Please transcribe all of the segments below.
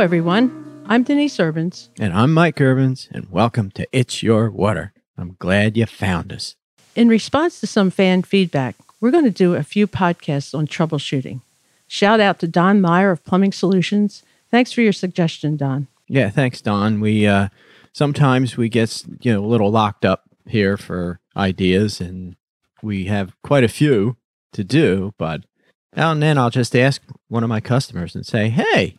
everyone. I'm Denise Urbans. And I'm Mike Urbans, and welcome to It's Your Water. I'm glad you found us. In response to some fan feedback, we're going to do a few podcasts on troubleshooting. Shout out to Don Meyer of Plumbing Solutions. Thanks for your suggestion, Don. Yeah, thanks, Don. We uh, sometimes we get you know a little locked up here for ideas, and we have quite a few to do. But now and then, I'll just ask one of my customers and say, "Hey,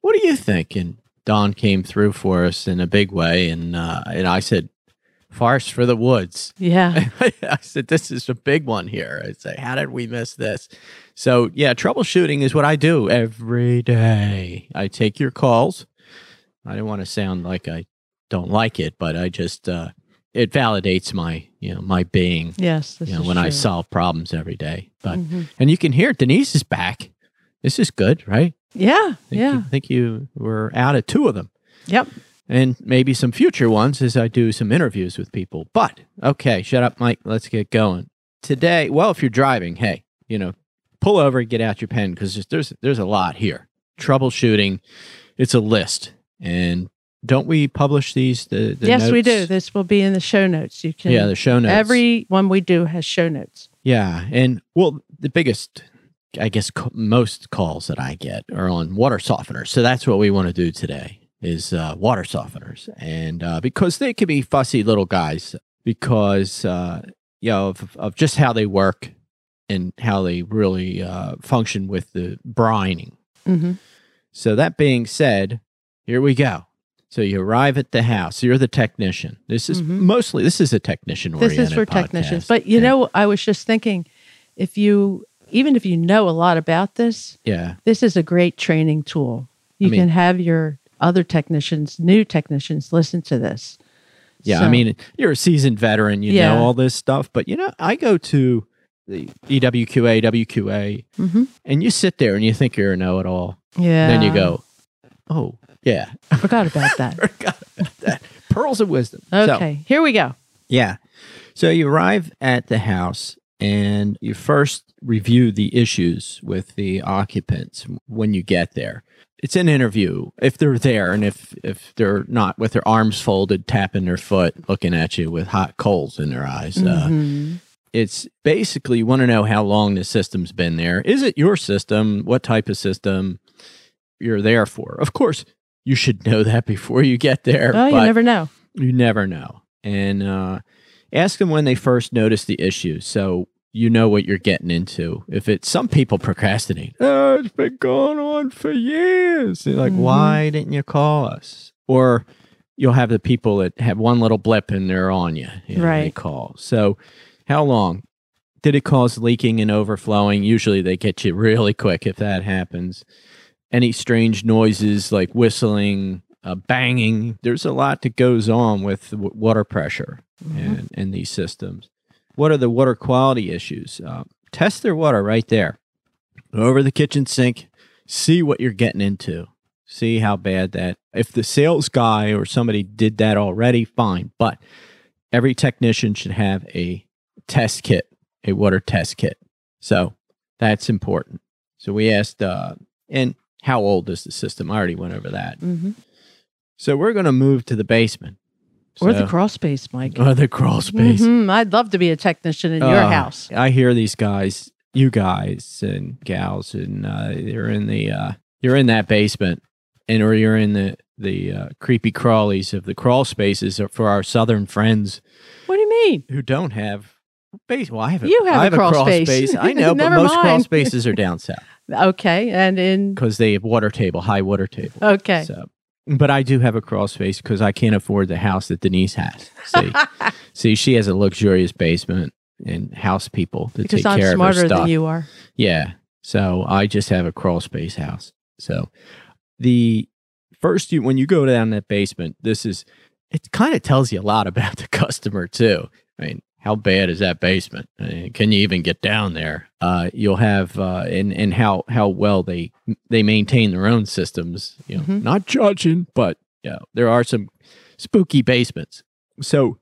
what do you think?" And Don came through for us in a big way, and uh, and I said, "Farce for the woods." Yeah. I said, "This is a big one here." I say, "How did we miss this?" So yeah, troubleshooting is what I do every day. I take your calls. I don't want to sound like I don't like it, but I just uh, it validates my you know my being. yes. This You know is when I solve problems every day. But Mhm. and you can hear Denise is back. This is good, right? Yeah. Think Yeah. You, think you were out of two of them Yep. and maybe some future ones as I do some interviews with people. But okay, shut up, Mike. Let's get going. Today, well, if you're driving, hey, you know, pull over, and get out your pen because there's, there's a lot here. Troubleshooting, it's a list, and don't we publish these? The, the yes, we do. This will be in the show notes. You can. Yeah, the show notes. Every one we do has show notes. Yeah, and well, the biggest, I guess, most calls that I get are on water softeners. So that's what we want to do today is uh, water softeners, and uh, because they can be fussy little guys, because uh, you know of, of just how they work and how they really uh, function with the brining. hmm So that being said, here we go. So you arrive at the house. You're the technician. This is Mhm. mostly this is a technician. This is for technicians. But you know, I was just thinking, if you even if you know a lot about this, yeah. this is a great training tool. You I mean- can have your other technicians, new technicians, listen to this. Yeah, I mean, you're a seasoned veteran, you Yeah. know all this stuff, but you know, I go to the EWQA, WQA, Mhm. and you sit there and you think you're a know-it-all. Yeah. Then you go, "Oh, yeah, I Forgot about that. forgot about that." Pearls of wisdom. So, Okay, here we go. yeah. So you arrive at the house and you first review the issues with the occupants when you get there. It's an interview if they're there and if if they're not with their arms folded, tapping their foot, looking at you with hot coals in their eyes. Uh, Mhm. it's basically you want to know how long the system's been there. Is it your system? What type of system you're there for? Of course, you should know that before you get there. Oh, you never know. you never know. And uh, ask them when they first noticed the issue so you know what you're getting into. If it's some people procrastinate, oh, it's been going on for years. They're like, Mhm. why didn't you call us? Or you'll have the people that have one little blip and they're on you. you know, They Right. call. So, how long? Did it cause leaking and overflowing? Usually they get you really quick if that happens. Any strange noises like whistling, uh, banging. There's a lot that goes on with w- water pressure Mm-hmm. and in these systems. What are the water quality issues? Uh, test their water right there. Over the kitchen sink, see what you're getting into. See how bad that. If the sales guy or somebody did that already, fine. But every technician should have a test kit, a water test kit. So that's important. So we asked, uh, and how old is the system? I already went over that. Mhm. So we're going to move to the basement. Or the So- crawl space, Mike. or the crawl space. Mhm. I'd love to be a technician in your Uh, house. I hear these guys, you guys and gals, and uh, you're in the uh, you're in that basement, and or you're in the the uh, creepy crawlies of the crawl spaces for our southern friends What do you mean? who don't have base. Well, I have a, You have a crawl space. I know, but Never most crawl spaces are down south Okay, and in because they have water table, high water table. okay, So, but I do have a crawl space because I can't afford the house that Denise has. See, see, she has a luxurious basement and house people to because take I'm care of her smarter stuff. than you are. Yeah. So I just have a crawl space house. So the first you when you go down that basement, this is it kind of tells you a lot about the customer too. I mean, how bad is that basement? Can you even get down there? Uh, you'll have uh, and and how how well they they maintain their own systems. You know, Mhm. not judging, but you know, there are some spooky basements. So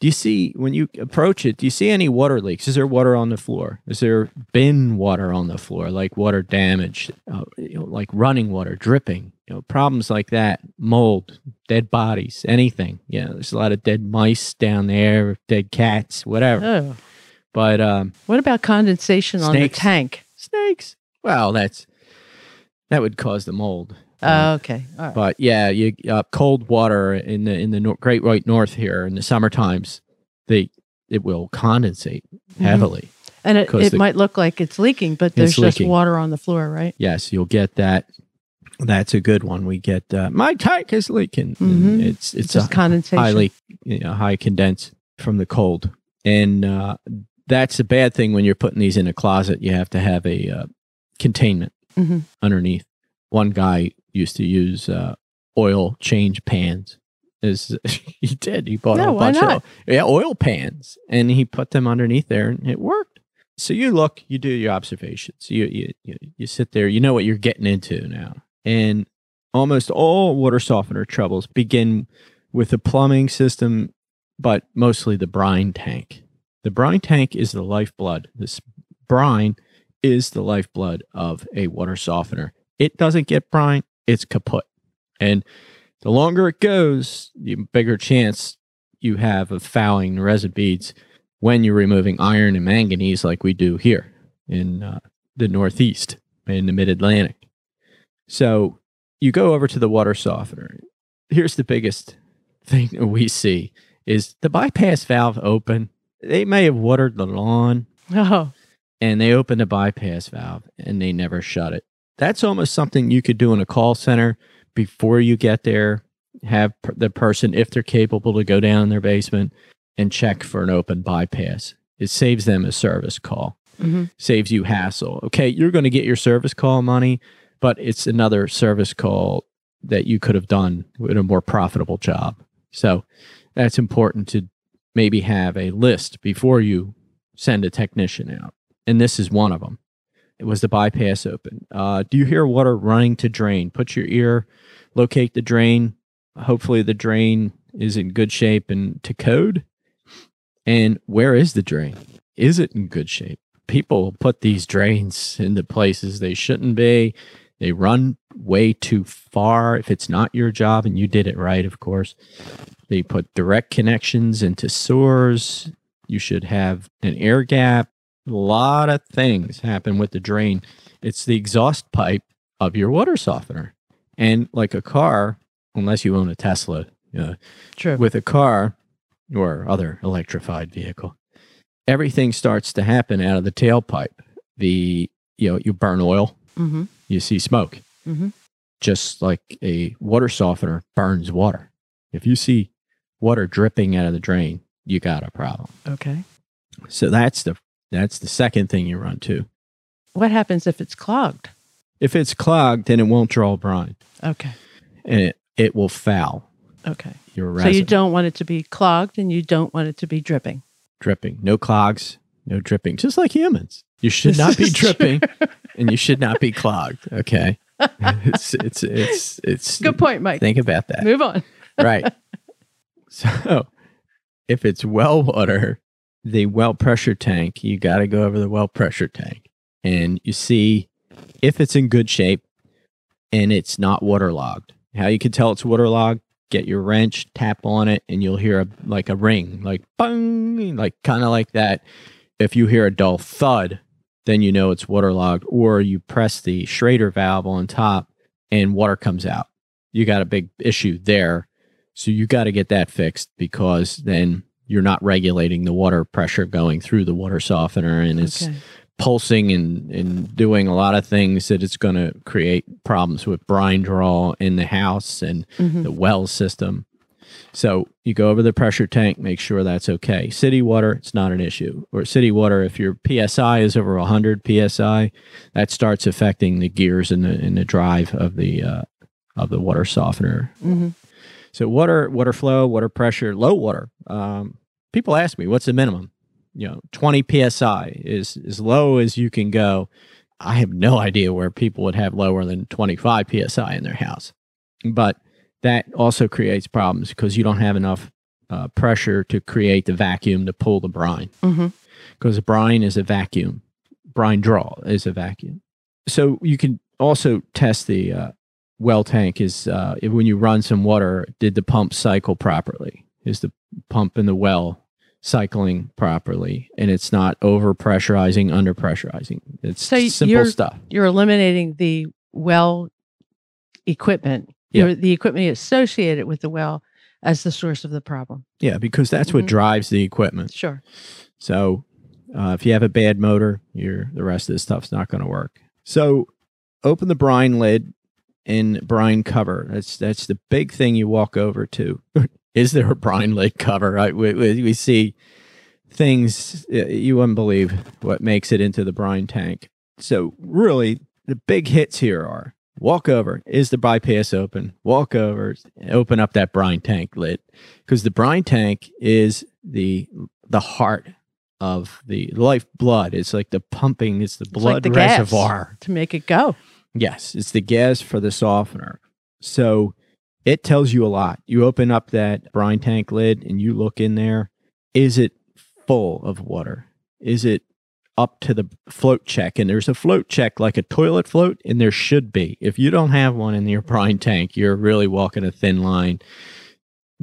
Do you see when you approach it? Do you see any water leaks? Is there water on the floor? Is there been water on the floor, like water damage, uh, you know, like running water, dripping? You know, problems like that, mold, dead bodies, anything. Yeah, there's a lot of dead mice down there, dead cats, whatever. Oh. But um, What about condensation on the tank? snakes. Well, that's that would cause the mold. Oh, okay. All right. But yeah, you uh, cold water in the in the Great White North here in the summer times, they it will condensate Mm-hmm. heavily. And it, it the- might look like it's leaking, but there's just water on the floor, right? Yes, you'll get that. That's a good one. We get uh, my tank is leaking. Mhm. It's it's just a condensation. highly you know, high condense from the cold, and uh, that's a bad thing when you're putting these in a closet. You have to have a uh, containment Mhm. underneath. One guy used to use uh, oil change pans. Is he did? He bought No, a bunch of yeah oil pans, and he put them underneath there, and it worked. So you look, you do your observations. You you you, you sit there. You know what you're getting into now, and almost all water softener troubles begin with the plumbing system, but mostly the brine tank. The brine tank is the lifeblood. This brine is the lifeblood of a water softener. It doesn't get brine, it's kaput. And the longer it goes, the bigger chance you have of fouling the resin beads when you're removing iron and manganese, like we do here in uh, the Northeast, in the Mid Atlantic. So you go over to the water softener. Here's the biggest thing that we see is the bypass valve open. They may have watered the lawn Oh, and they opened the bypass valve and they never shut it. That's almost something you could do in a call center before you get there. Have the person, if they're capable, to go down in their basement and check for an open bypass. It saves them a service call, Mhm. saves you hassle. Okay, you're going to get your service call money, but it's another service call that you could have done with a more profitable job. So that's important to maybe have a list before you send a technician out. And this is one of them. It was the bypass open. Uh, do you hear water running to drain? Put your ear, locate the drain. Hopefully, the drain is in good shape and to code. And where is the drain? Is it in good shape? People put these drains into places they shouldn't be. They run way too far if it's not your job and you did it right, of course. They put direct connections into sewers. You should have an air gap. A lot of things happen with the drain. It's the exhaust pipe of your water softener. And like a car, unless you own a Tesla, uh, true. with a car or other electrified vehicle, everything starts to happen out of the tailpipe. The you know you burn oil, hmm you see smoke, Mhm. just like a water softener burns water. If you see water dripping out of the drain, you got a problem. Okay. So that's the that's the second thing you run to. What happens if it's clogged? If it's clogged, then it won't draw brine, Okay. and it, it will foul Okay. your So you don't want it to be clogged and you don't want it to be dripping. dripping. No clogs, no dripping. Just like humans, you should not be dripping, and you should not be clogged. Okay, it's it's it's it's. Good point, Mike. Think about that. Move on. right. So, if it's well water, the well pressure tank, you got to go over the well pressure tank and you see if it's in good shape and it's not waterlogged. How you can tell it's waterlogged, get your wrench, tap on it, and you'll hear a, like a ring, like bang, like kind of like that. If you hear a dull thud, then you know it's waterlogged, or you press the Schrader valve on top and water comes out. You got a big issue there. So you got to get that fixed because then you're not regulating the water pressure going through the water softener and it's Okay. pulsing and, and doing a lot of things that it's going to create problems with brine draw in the house and Mhm. the well system. So you go over the pressure tank, make sure that's okay. City water, it's not an issue. Or city water, if your PSI is over 100 PSI, that starts affecting the gears and the, and the drive of the uh, of the water softener. Mhm. So water, water flow, water pressure, low water. Um, people ask me, what's the minimum? You know, 20 psi is as low as you can go. I have no idea where people would have lower than 25 psi in their house, but that also creates problems because you don't have enough uh, pressure to create the vacuum to pull the brine because brine is a vacuum. Brine draw is a vacuum. So you can also test the uh, well tank is uh, when you run some water, did the pump cycle properly? Is the pump in the well cycling properly? And it's not over pressurizing, under pressurizing. It's So simple you're- stuff. You're eliminating the well equipment, Yeah. You're- the equipment associated with the well as the source of the problem. Yeah, because that's what Mhm. drives the equipment. Sure. So uh, if you have a bad motor, your the rest of this stuff's not going to work. So open the brine lid and brine cover. That's that's the big thing you walk over to. Is there a brine lake cover? Right, we, we, we see things you wouldn't believe what makes it into the brine tank. So really, the big hits here are walk over. Is the bypass open? Walk over. Open up that brine tank lid because the brine tank is the the heart of the lifeblood. It's like the pumping. It's the like blood the gas. reservoir. To make it go. Yes, it's the gas for the softener. So it tells you a lot. You open up that brine tank lid and you look in there. Is it full of water? Is it up to the float check? And there's a float check like a toilet float, and there should be. If you don't have one in your brine tank, you're really walking a thin line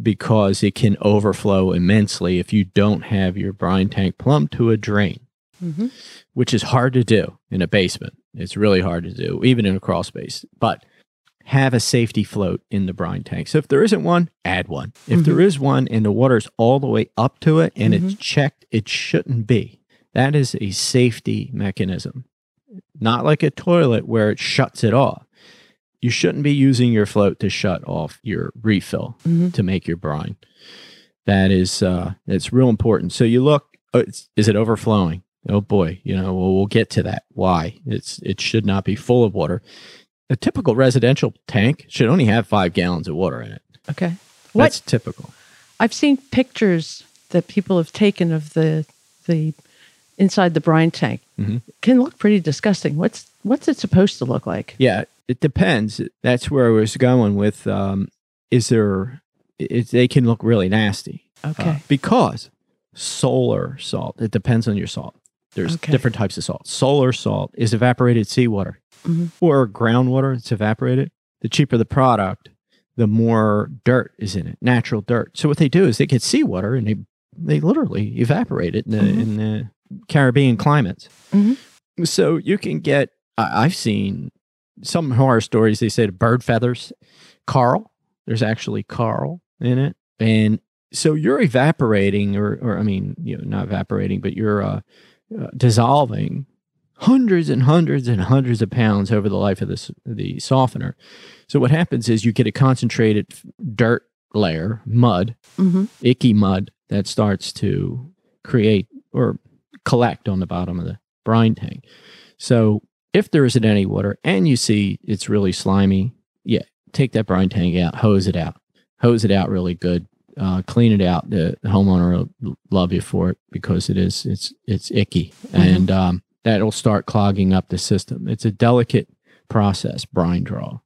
because it can overflow immensely if you don't have your brine tank plumbed to a drain hmm which is hard to do in a basement. It's really hard to do, even in a crawl space. But have a safety float in the brine tank. So if there isn't one, add one. If there is one and the water's all the way up to it and it's checked, it shouldn't be. That is a safety mechanism. Not like a toilet where it shuts it off. You shouldn't be using your float to shut off your refill hmm to make your brine. That is uh it's real important. So you look oh, it's, is it overflowing? Oh boy, you know, well, we'll get to that. Why? It's it should not be full of water. A typical residential tank should only have 5 gallons of water in it. Okay. What That's typical. I've seen pictures that people have taken of the the inside the brine tank. Mhm. Can look pretty disgusting. What's what's it supposed to look like? Yeah, it depends. That's where I was going with um is there it, they can look really nasty. Uh, Okay. because solar salt, it depends on your salt. There's Okay. different types of salt. Solar salt is evaporated seawater Mhm. or groundwater It's evaporated. The cheaper the product, the more dirt is in it, natural dirt. So what they do is they get seawater and they they literally evaporate it in the, Mhm. in the Caribbean climates. Mhm. So you can get. I I've seen some horror stories. They said bird feathers, coral. There's actually coral in it, and so you're evaporating, or or I mean, you know, not evaporating, but you're uh, uh, dissolving hundreds and hundreds and hundreds of pounds over the life of this the softener. So what happens is you get a concentrated dirt layer, mud, hmm icky mud that starts to create or collect on the bottom of the brine tank. So if there isn't any water and you see it's really slimy, yeah, take that brine tank out, hose it out, hose it out really good, uh, clean it out. The, the homeowner will love you for it because it is it's it's icky and um, that'll start clogging up the system. It's a delicate process, brine draw.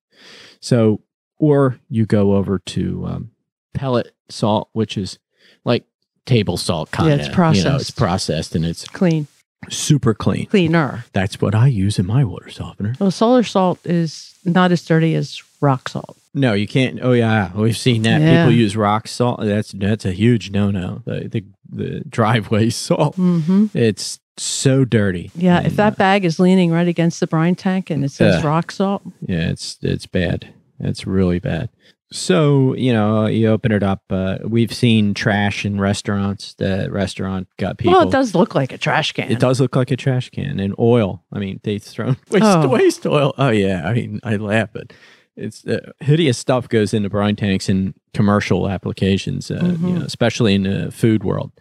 So or you go over to um, pellet salt, which is like table salt kind of. it's You know, processed. it's processed and it's Clean. super clean. Cleaner. That's what I use in my water softener. Well, solar salt is not as dirty as rock salt. No, you can't. Oh yeah, we've seen that. Yeah. People use rock salt. That's that's a huge no no. The, the the driveway salt. hmm It's so dirty. Yeah, if And, that bag is leaning right against the brine tank and it says Ugh. rock salt, Yeah, it's it's bad. It's really bad. So you know, you open it up. Uh, we've seen trash in restaurants. The restaurant got people. well, it does look like a trash can. It does look like a trash can and oil. I mean, they've thrown waste, Oh. waste oil. Oh yeah, I mean, I laugh, but it's uh, hideous stuff goes into brine tanks in commercial applications, uh, you Mhm. know, especially in the food world.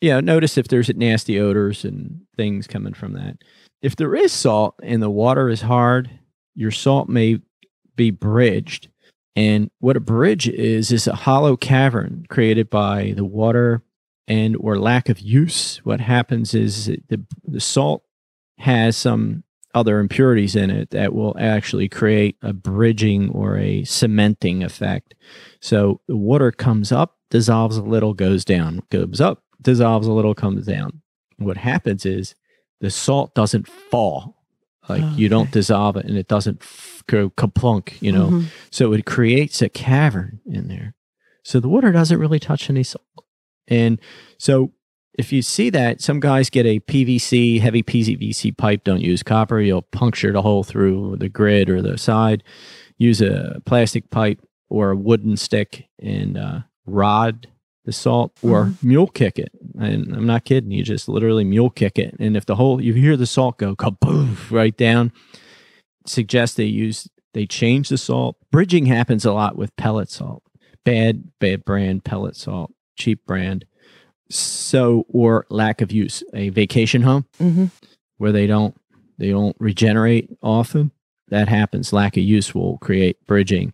Yeah, notice if there's nasty odors and things coming from that. If there is salt and the water is hard, your salt may be bridged. And what a bridge is is a hollow cavern created by the water and or lack of use. What happens is the the salt has some other impurities in it that will actually create a bridging or a cementing effect. So the water comes up dissolves a little, goes down, goes up, dissolves a little, comes down. What happens is the salt doesn't fall. Like you don't dissolve it and it doesn't f- go kaplunk, you know. Mhm. So it creates a cavern in there. So the water doesn't really touch any salt. And so if you see that, some guys get a PVC, heavy PVC pipe, don't use copper. You'll puncture the hole through the grid or the side. Use a plastic pipe or a wooden stick and uh, rod the salt or mule kick it. And I'm not kidding. You just literally mule kick it. And if the hole, you hear the salt go kaboof right down, suggest they use, they change the salt. Bridging happens a lot with pellet salt. Bad, bad brand pellet salt, cheap brand. So, or lack of use. A vacation home Mhm. where they don't, they don't regenerate often. That happens. Lack of use will create bridging.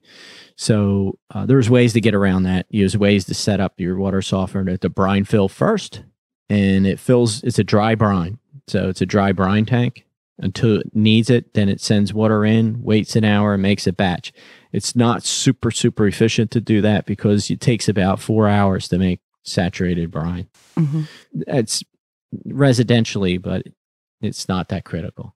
So uh, there's ways to get around that. Use ways to set up your water softener the brine fill first, and it fills. It's a dry brine, so it's a dry brine tank until it needs it. Then it sends water in, waits an hour, and makes a batch. It's not super super efficient to do that because it takes about four hours to make saturated brine. Mhm. It's residentially, but it's not that critical.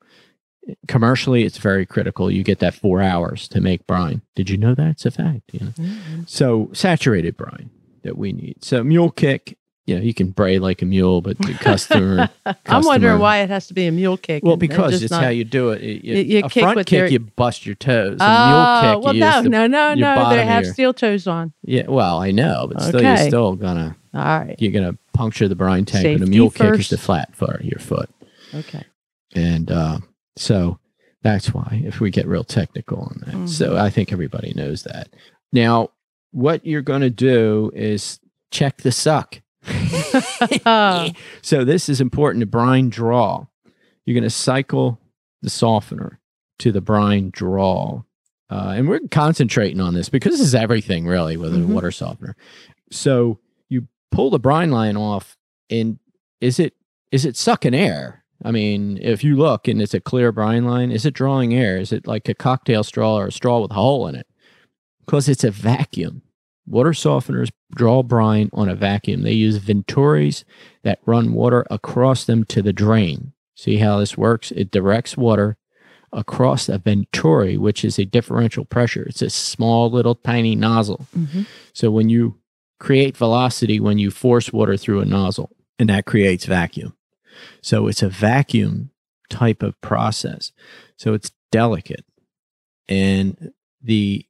Commercially, it's very critical. You get that four hours to make brine. Did you know that? It's a fact. You know? Mhm. So saturated brine that we need. So mule kick, you know, you can bray like a mule, but the customer. I'm wondering why it has to be a mule kick. Well, because it's not- how you do it. It- You- you a kick front with kick, your- you bust your toes. A Oh, mule kick, well, you no, the, no, no, your no. They have here. steel toes on. Yeah, well, I know, but still, you're still gonna All right. you're gonna puncture the brine tank, and a Safety mule kick is the flat for your foot. Okay. And uh, so that's why, if we get real technical on that. Mhm. So I think everybody knows that. Now, what you're going to do is check the suck. So this is important to brine draw. You're going to cycle the softener to the brine draw. Uh, and we're concentrating on this because this is everything really with Mhm. a water softener. So you pull the brine line off, and is it is it sucking air? I mean, if you look and it's a clear brine line, is it drawing air? Is it like a cocktail straw or a straw with a hole in it? Because it's a vacuum. Water softeners draw brine on a vacuum. They use venturis that run water across them to the drain. See how this works? It directs water across a venturi, which is a differential pressure. It's a small little tiny nozzle. mhm. So when you create velocity when you force water through a nozzle, and that creates vacuum. So it's a vacuum type of process. So it's delicate. And the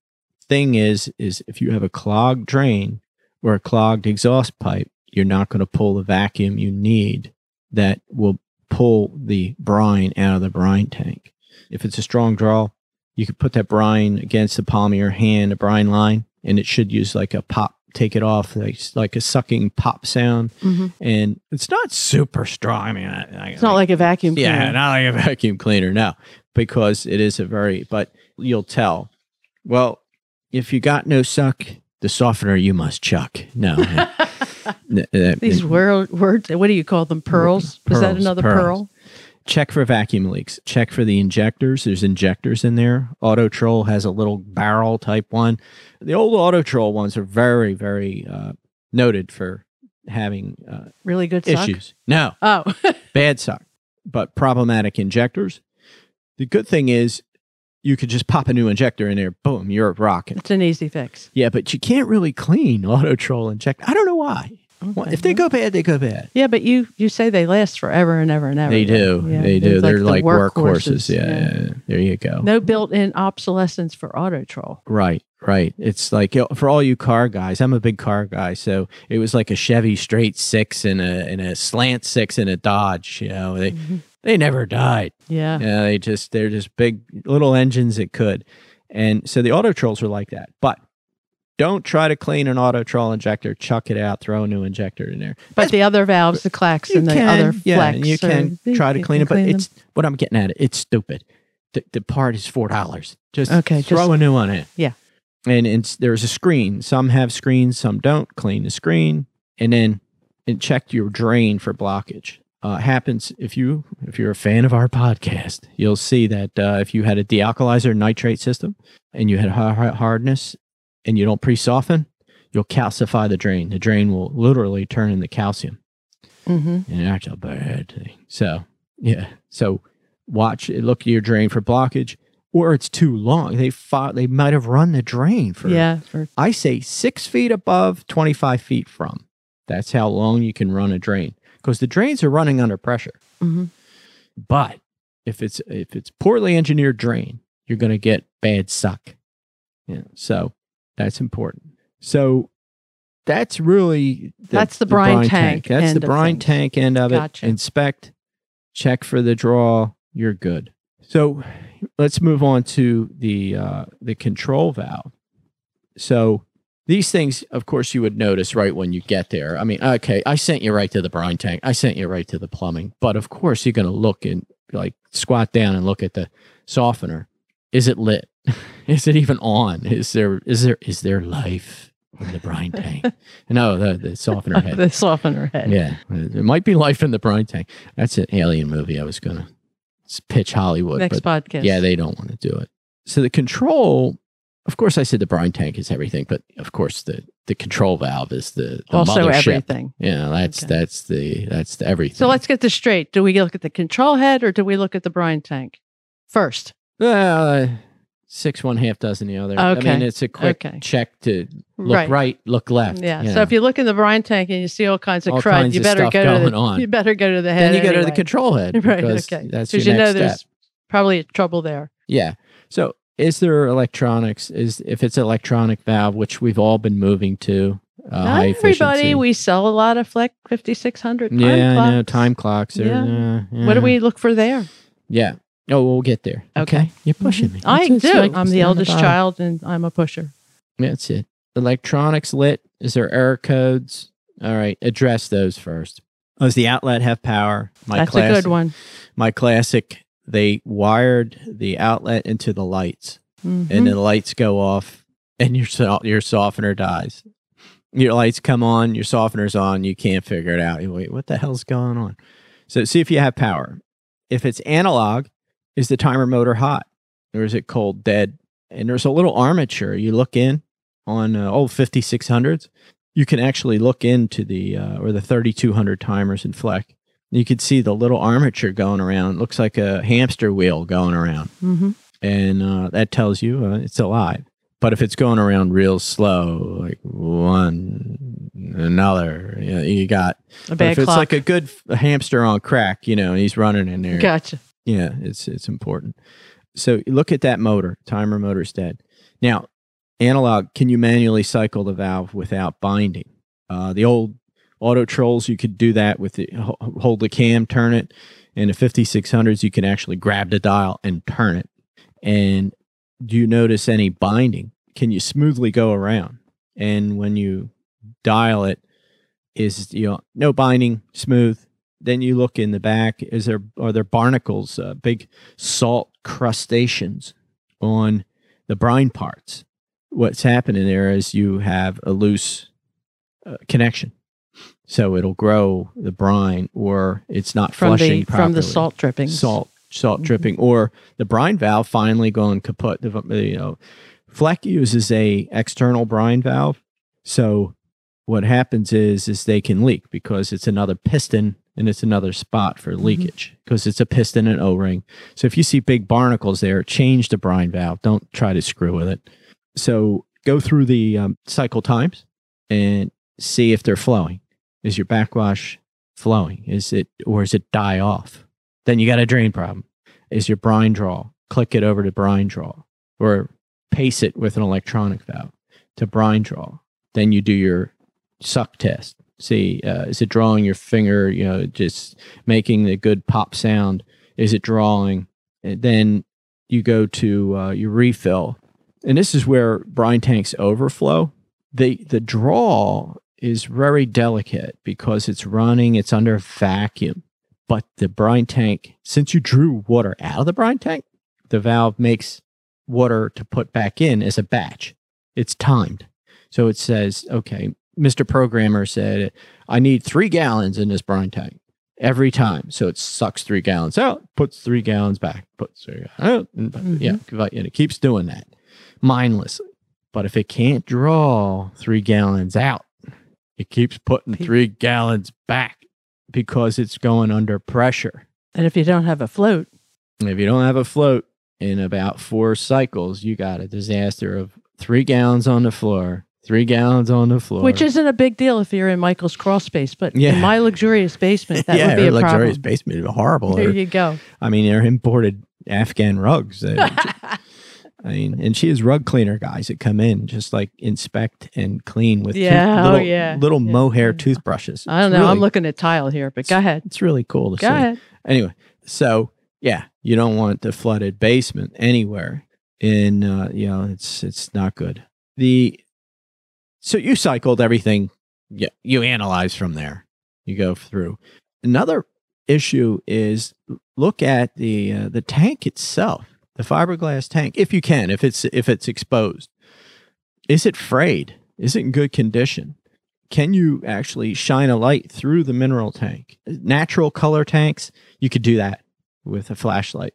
thing is is if you have a clogged drain or a clogged exhaust pipe, you're not going to pull the vacuum you need that will pull the brine out of the brine tank. If it's a strong draw, you could put that brine against the palm of your hand, a brine line, and it should use like a pop, take it off, like, like a sucking pop sound. Mhm. And it's not super strong. I mean, I, I, It's not like a vacuum yeah, not like a vacuum cleaner, no, because it is a very, but you'll tell. Well, if you got no suck, the softener you must chuck. No. Uh, These word, words, what do you call them? Pearls? Is that another pearls. pearl? check for vacuum leaks. Check for the injectors. There's injectors in there. Autotrol has a little barrel type one. The old Autotrol ones are very, very uh, noted for having uh, Really good suck? issues. No, Oh, bad suck, but problematic injectors. The good thing is you could just pop a new injector in there. Boom, you're rocking. it's an easy fix. Yeah, but you can't really clean Autotrol inject. I don't know why. Well, Okay. if they go bad, they go bad. Yeah, but you you say they last forever and ever and ever. They do. Yeah, they do. They're, the like, workhorses. Yeah, yeah. There you go. No built-in obsolescence for Autotrol. Right, right. It's like you know, for all you car guys. I'm a big car guy, so it was like a Chevy straight six and a and a slant six and a Dodge. You know, they Mhm. They never died. Yeah. Yeah, they just they're just big little engines that could, and so the Autotrols are like that. But don't try to clean an Autotrol injector. Chuck it out. Throw a new injector in there. But the other valves, the clacks and the can, other yeah, Flecks. and you can try to clean it, but clean them. it's what I'm getting at. It's stupid. The, the part is four dollars. Just Okay, throw just- a new one in. Yeah. and it's, there's a screen. Some have screens, some don't. Clean the screen, and then and check your drain for blockage. Uh, happens if you if you're a fan of our podcast, you'll see that uh, if you had a dealkalizer nitrate system and you had hardness and you don't pre-soften, you'll calcify the drain. The drain will literally turn into calcium, hmm and that's a bad thing. So yeah, so watch look at your drain for blockage, or it's too long. They fought, they might have run the drain for Yeah. For, I say six feet above, 25 feet from. That's how long you can run a drain because the drains are running under pressure. mhm. But if it's if it's poorly engineered drain, you're going to get bad suck. Yeah, so that's important. So that's really That's the brine tank That's the brine tank end of Gotcha. it. Inspect, check for the draw. You're good. So let's move on to the uh, the control valve. So these things, of course, you would notice right when you get there. I mean, okay, I sent you right to the brine tank. I sent you right to the plumbing. But of course, you're going to look and like squat down and look at the softener. Is it lit? is it even on? Is there is there is there life in the brine tank? no, the, the softener head. the softener head. Yeah, there might be life in the brine tank. That's an alien movie. I was gonna pitch Hollywood, Next but podcast. yeah, they don't want to do it. So the control, of course, I said the brine tank is everything, but of course the the control valve is the, the also mothership. everything. Yeah, that's Okay. that's the that's the everything. So let's get this straight. Do we look at the control head or do we look at the brine tank first? uh, six one half dozen the other. Okay. I mean, it's a quick Okay. check to look right, look left. Yeah. you So if you look in the brine tank and you see all kinds of All crud, kinds you better go to the on. you better go to the head. then you go to the control head Right. because Okay. that's your Because you know step. there's probably trouble there. Yeah. So is there electronics? Is if it's electronic valve, which we've all been moving to, uh, Not everybody. We sell a lot of Fleck 5600 time yeah, I know time clocks. Are, Yeah. uh, What do we look for there? Yeah. Oh, we'll get there. Okay. You're pushing me. I That's it. do. Like, I'm the eldest bottom. child and I'm a pusher. That's it. Electronics lit. Is there error codes? All right. Address those first. Does the outlet have power? My That's classic, a good one. My classic. They wired the outlet into the lights. Mhm. and the lights go off and your so- your softener dies. Your lights come on, your softener's on, you can't figure it out. You wait, what the hell's going on? So see if you have power. If it's analog, is the timer motor hot or is it cold dead? And there's a little armature. You look in on uh, old 5600s. You can actually look into the uh, or the 3200 timers in Fleck. You could see the little armature going around. looks like a hamster wheel going around Mhm. and uh, that tells you uh, it's alive. But if it's going around real slow, like one, another, you, know, you got. A bad if it's clock. like a good hamster on crack, you know, he's running in there, gotcha. yeah, it's it's important. So look at that motor. Timer motor's dead. Now, analog, can you manually cycle the valve without binding? Uh, the old Autotrols, you could do that with the hold the cam, turn it. In the 5600s, you can actually grab the dial and turn it. And do you notice any binding? Can you smoothly go around? And when you dial it, is you know no binding, smooth. Then you look in the back. Is there are there barnacles, uh, big salt crustaceans on the brine parts? What's happening there is you have a loose uh, connection, so it'll grow the brine, or it's not From flushing the from the salt drippings. salt salt Mhm. dripping. Or the brine valve finally going kaput. You know Fleck uses a external brine valve. So what happens is is they can leak because it's another piston and it's another spot for leakage because it's a piston and o-ring. So if you see big barnacles there change the brine valve. Don't try to screw with it. So go through the um, cycle times and see if they're flowing is your backwash flowing is it or is it die off then you got a drain problem. Is your brine draw? Click it over to brine draw or pace it with an electronic valve to brine draw. Then you do your suck test. See, uh, is it drawing your finger, you know, just making the good pop sound? Is it drawing? And then you go to uh, your refill. And this is where brine tanks overflow. The, the draw is very delicate because it's running, it's under vacuum but the brine tank, since you drew water out of the brine tank, the valve makes water to put back in as a batch. It's timed. So it says, okay, Mr. Programmer said, I need three gallons in this brine tank every time. So it sucks three gallons out, puts three gallons back, puts three gallons out. And, Mhm. Yeah, and it keeps doing that mindlessly. But if it can't draw three gallons out, it keeps putting Pe- three gallons back because it's going under pressure. And if you don't have a float, if you don't have a float in about four cycles, you got a disaster of three gallons on the floor, three gallons on the floor. which isn't a big deal if you're in Michael's crawl space, but Yeah. in my luxurious basement, that yeah, would be a luxurious problem. basement is horrible. There Her- you go. I mean, they're imported Afghan rugs. I mean, and she has rug cleaner guys that come in just like inspect and clean with Yeah, oh, little, yeah, little yeah, mohair yeah. toothbrushes. I don't know. I'm looking at tile here, but go ahead. It's really cool to Go see. ahead. Anyway, so yeah, you don't want the flooded basement anywhere. In uh, you know, it's it's not good. The so you cycled everything. Yeah, you analyze from there. You go through. Another issue is look at the uh, the tank itself, the fiberglass tank, if you can, if it's if it's exposed. Is it frayed? Is it in good condition? Can you actually shine a light through the mineral tank? Natural color tanks, you could do that with a flashlight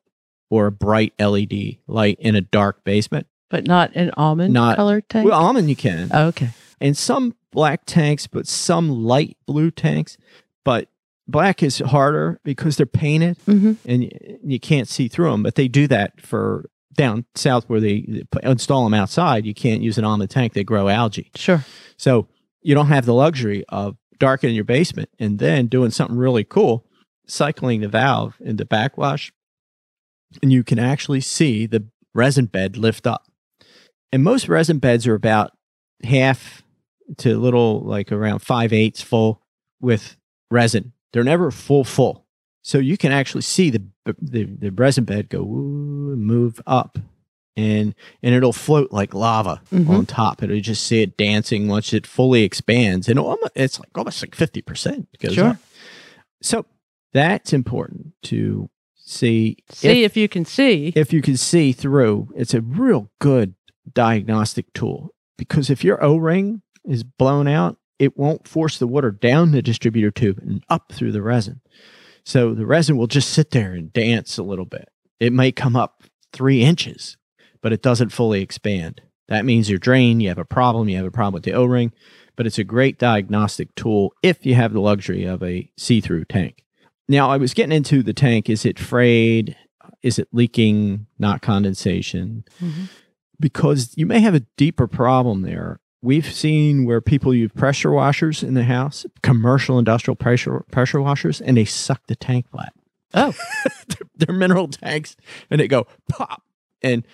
or a bright LED light in a dark basement. But not an almond Not- colored tank. Well, almond you can. Oh, okay. and some black tanks, but some light blue tanks. But black is harder because they're painted hmm and you can't see through them. But they do that for down south where they install them outside. You can't use it on the tank; they grow algae. Sure. So you don't have the luxury of darkening your basement and then doing something really cool, cycling the valve into backwash, and you can actually see the resin bed lift up. And most resin beds are about half to a little like around five eighths full with resin. They're never full full. So you can actually see the the, the resin bed go woo, move up and and it'll float like lava Mhm. on top. It'll just see it dancing once it fully expands, and almo- it's like almost like fifty percent goes Sure. up. So that's important to see. See if, if, you can see. if you can see through. It's a real good diagnostic tool because if your O ring is blown out, it won't force the water down the distributor tube and up through the resin. So the resin will just sit there and dance a little bit. It may come up three inches, but it doesn't fully expand. That means your drain, you have a problem, you have a problem with the O ring, but it's a great diagnostic tool if you have the luxury of a see through tank. Now, I was getting into the tank. Is it frayed? Is it leaking, not condensation? Mhm. Because you may have a deeper problem there. We've seen where people use pressure washers in the house, commercial industrial pressure pressure washers, and they suck the tank flat. Oh, they're, they're mineral tanks, and they go pop. And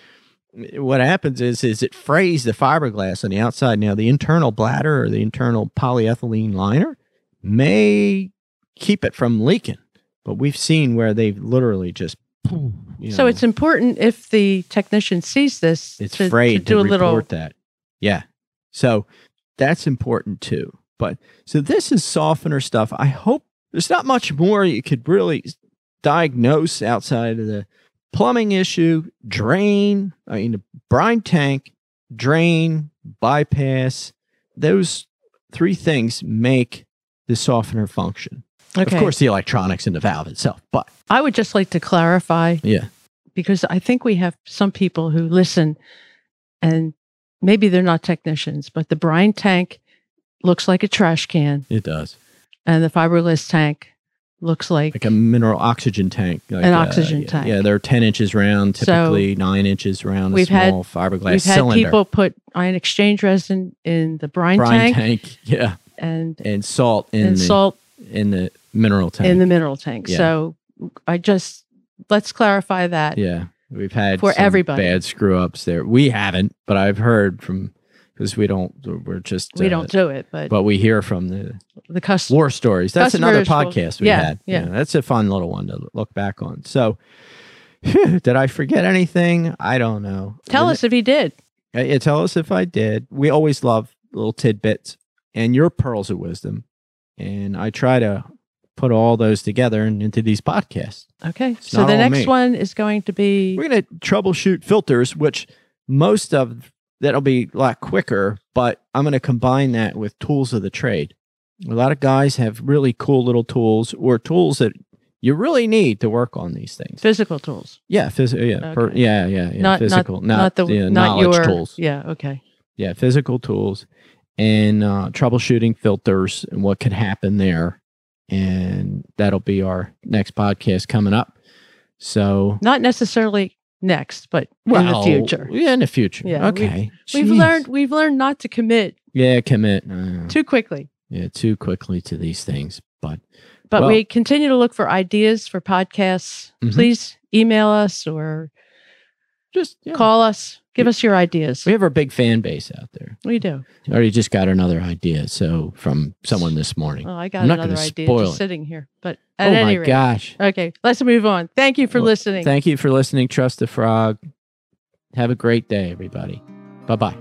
what happens is, is it frays the fiberglass on the outside. Now, the internal bladder or the internal polyethylene liner may keep it from leaking, but we've seen where they've literally just. You so it's important if the technician sees this it's to, frayed to do to a report little. that. Yeah. So that's important too. But so this is softener stuff. I hope there's not much more you could really diagnose outside of the plumbing issue, drain, I mean the brine tank, drain, bypass. Those three things make the softener function. Okay. Of course the electronics in the valve itself, but I would just like to clarify yeah. because I think we have some people who listen and maybe they're not technicians, but the brine tank looks like a trash can It does. and the fiberless tank looks like, like a mineral oxygen tank. Like An uh, oxygen yeah, tank. Yeah, they're 10 inches round, So, typically nine inches round, we've had- small fiberglass we've had cylinder. people put ion exchange resin in the brine, brine tank, tank. yeah, and and salt in and the salt in the mineral tank. in the mineral tank. Yeah. So I just let's clarify that. yeah, we've had For everybody. bad screw ups there. We haven't, but I've heard from because we don't. We're just We uh, don't do it, but, But we hear from the the customer. war stories. That's another will- podcast we yeah, had. yeah. that's a fun little one to look back on. So, did I forget anything? I don't know. Tell us if he did. Uh, Yeah, tell us if I did. We always love little tidbits and your pearls of wisdom. And I try to put all those together and into these podcasts. Okay. It's So the next me. one is going to be We're going to troubleshoot filters, which most of that'll be a lot quicker, but I'm going to combine that with tools of the trade. A lot of guys have really cool little tools or tools that you really need to work on these things. physical tools. Yeah, phys- yeah, per- Okay. yeah, yeah, yeah, not physical, not, not the yeah, not knowledge your tools. Yeah, okay. Yeah, physical tools and uh, troubleshooting filters and what could happen there. And that'll be our next podcast coming up. So, Not necessarily next, but in the future. Yeah, in the future. Yeah, okay. We've learned we've learned not to commit Yeah, commit. Uh, too quickly. yeah, too quickly to these things. But But Well- we continue to look for ideas for podcasts. Mhm. Please email us or just yeah. call us. Give us your ideas. We have our big fan base out there. We do. I already just got another idea. So from someone this morning. Oh, I got I'm another idea just sitting here. But oh at oh any my rate, gosh. Okay, let's move on. Thank you for well, listening. Thank you for listening. Trust the frog. Have a great day, everybody. Bye bye.